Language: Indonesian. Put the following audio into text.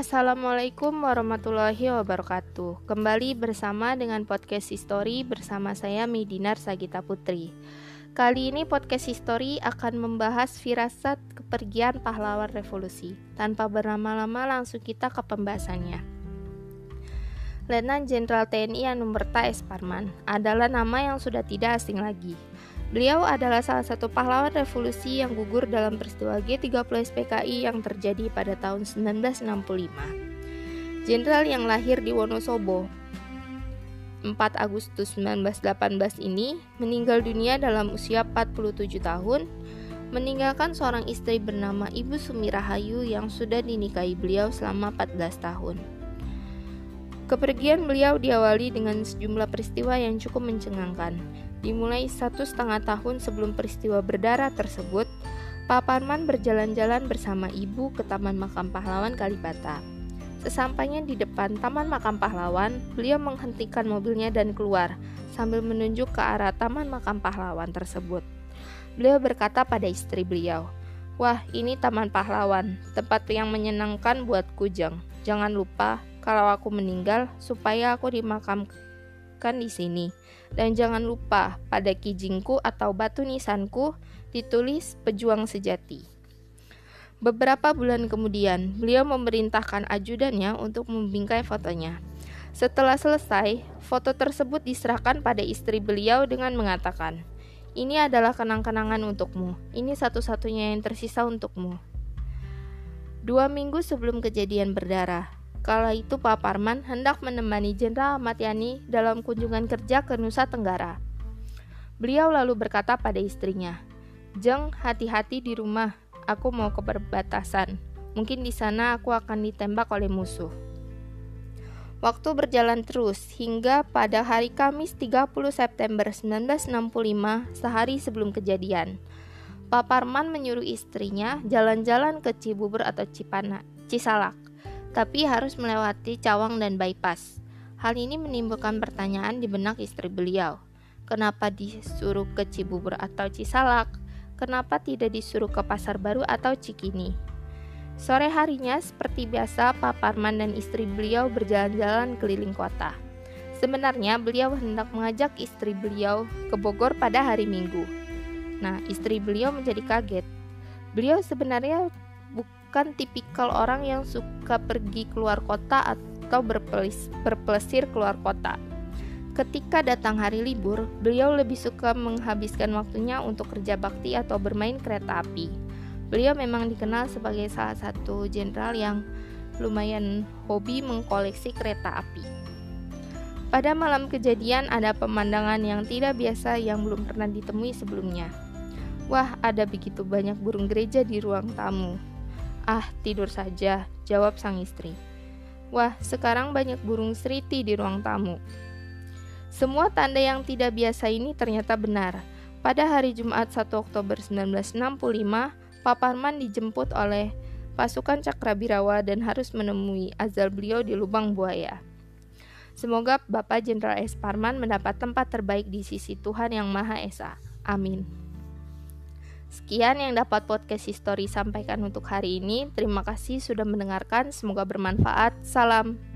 Assalamualaikum warahmatullahi wabarakatuh. Kembali bersama dengan podcast History bersama saya Midinar Sagita Putri. Kali ini podcast History akan membahas firasat kepergian pahlawan revolusi. Tanpa berlama-lama langsung kita ke pembahasannya. Letnan Jenderal TNI Anumerta S. Parman adalah nama yang sudah tidak asing lagi. Beliau adalah salah satu pahlawan revolusi yang gugur dalam peristiwa G30 SPKI yang terjadi pada tahun 1965. Jenderal yang lahir di Wonosobo 4 Agustus 1918 ini meninggal dunia dalam usia 47 tahun, meninggalkan seorang istri bernama Ibu Sumi Rahayu yang sudah dinikahi beliau selama 14 tahun. Kepergian beliau diawali dengan sejumlah peristiwa yang cukup mencengangkan, Dimulai satu setengah tahun sebelum peristiwa berdarah tersebut, Pak Parman berjalan-jalan bersama ibu ke Taman Makam Pahlawan Kalibata. Sesampainya di depan Taman Makam Pahlawan, beliau menghentikan mobilnya dan keluar sambil menunjuk ke arah Taman Makam Pahlawan tersebut. Beliau berkata pada istri beliau, Wah, ini Taman Pahlawan, tempat yang menyenangkan buat kujang. Jangan lupa, kalau aku meninggal, supaya aku dimakamkan di sini. Dan jangan lupa, pada kijingku atau batu nisanku ditulis pejuang sejati. Beberapa bulan kemudian, beliau memerintahkan ajudannya untuk membingkai fotonya. Setelah selesai, foto tersebut diserahkan pada istri beliau dengan mengatakan, "Ini adalah kenang-kenangan untukmu. Ini satu-satunya yang tersisa untukmu." Dua minggu sebelum kejadian berdarah, Kala itu Pak Parman hendak menemani Jenderal Ahmad Yani dalam kunjungan kerja ke Nusa Tenggara. Beliau lalu berkata pada istrinya, "Jeng, hati-hati di rumah. Aku mau ke perbatasan. Mungkin di sana aku akan ditembak oleh musuh." Waktu berjalan terus hingga pada hari Kamis 30 September 1965, sehari sebelum kejadian. Pak Parman menyuruh istrinya jalan-jalan ke Cibubur atau Cipana, Cisalak tapi harus melewati cawang dan bypass. Hal ini menimbulkan pertanyaan di benak istri beliau. Kenapa disuruh ke Cibubur atau Cisalak? Kenapa tidak disuruh ke Pasar Baru atau Cikini? Sore harinya, seperti biasa, Pak Parman dan istri beliau berjalan-jalan keliling kota. Sebenarnya, beliau hendak mengajak istri beliau ke Bogor pada hari Minggu. Nah, istri beliau menjadi kaget. Beliau sebenarnya bukan tipikal orang yang suka pergi keluar kota atau berpelesir keluar kota. Ketika datang hari libur, beliau lebih suka menghabiskan waktunya untuk kerja bakti atau bermain kereta api. Beliau memang dikenal sebagai salah satu jenderal yang lumayan hobi mengkoleksi kereta api. Pada malam kejadian ada pemandangan yang tidak biasa yang belum pernah ditemui sebelumnya. Wah, ada begitu banyak burung gereja di ruang tamu. Ah, tidur saja, jawab sang istri. Wah, sekarang banyak burung seriti di ruang tamu. Semua tanda yang tidak biasa ini ternyata benar. Pada hari Jumat 1 Oktober 1965, Pak Parman dijemput oleh pasukan Cakrabirawa dan harus menemui azal beliau di lubang buaya. Semoga Bapak Jenderal S. Parman mendapat tempat terbaik di sisi Tuhan Yang Maha Esa. Amin. Sekian yang dapat podcast history sampaikan untuk hari ini. Terima kasih sudah mendengarkan. Semoga bermanfaat. Salam.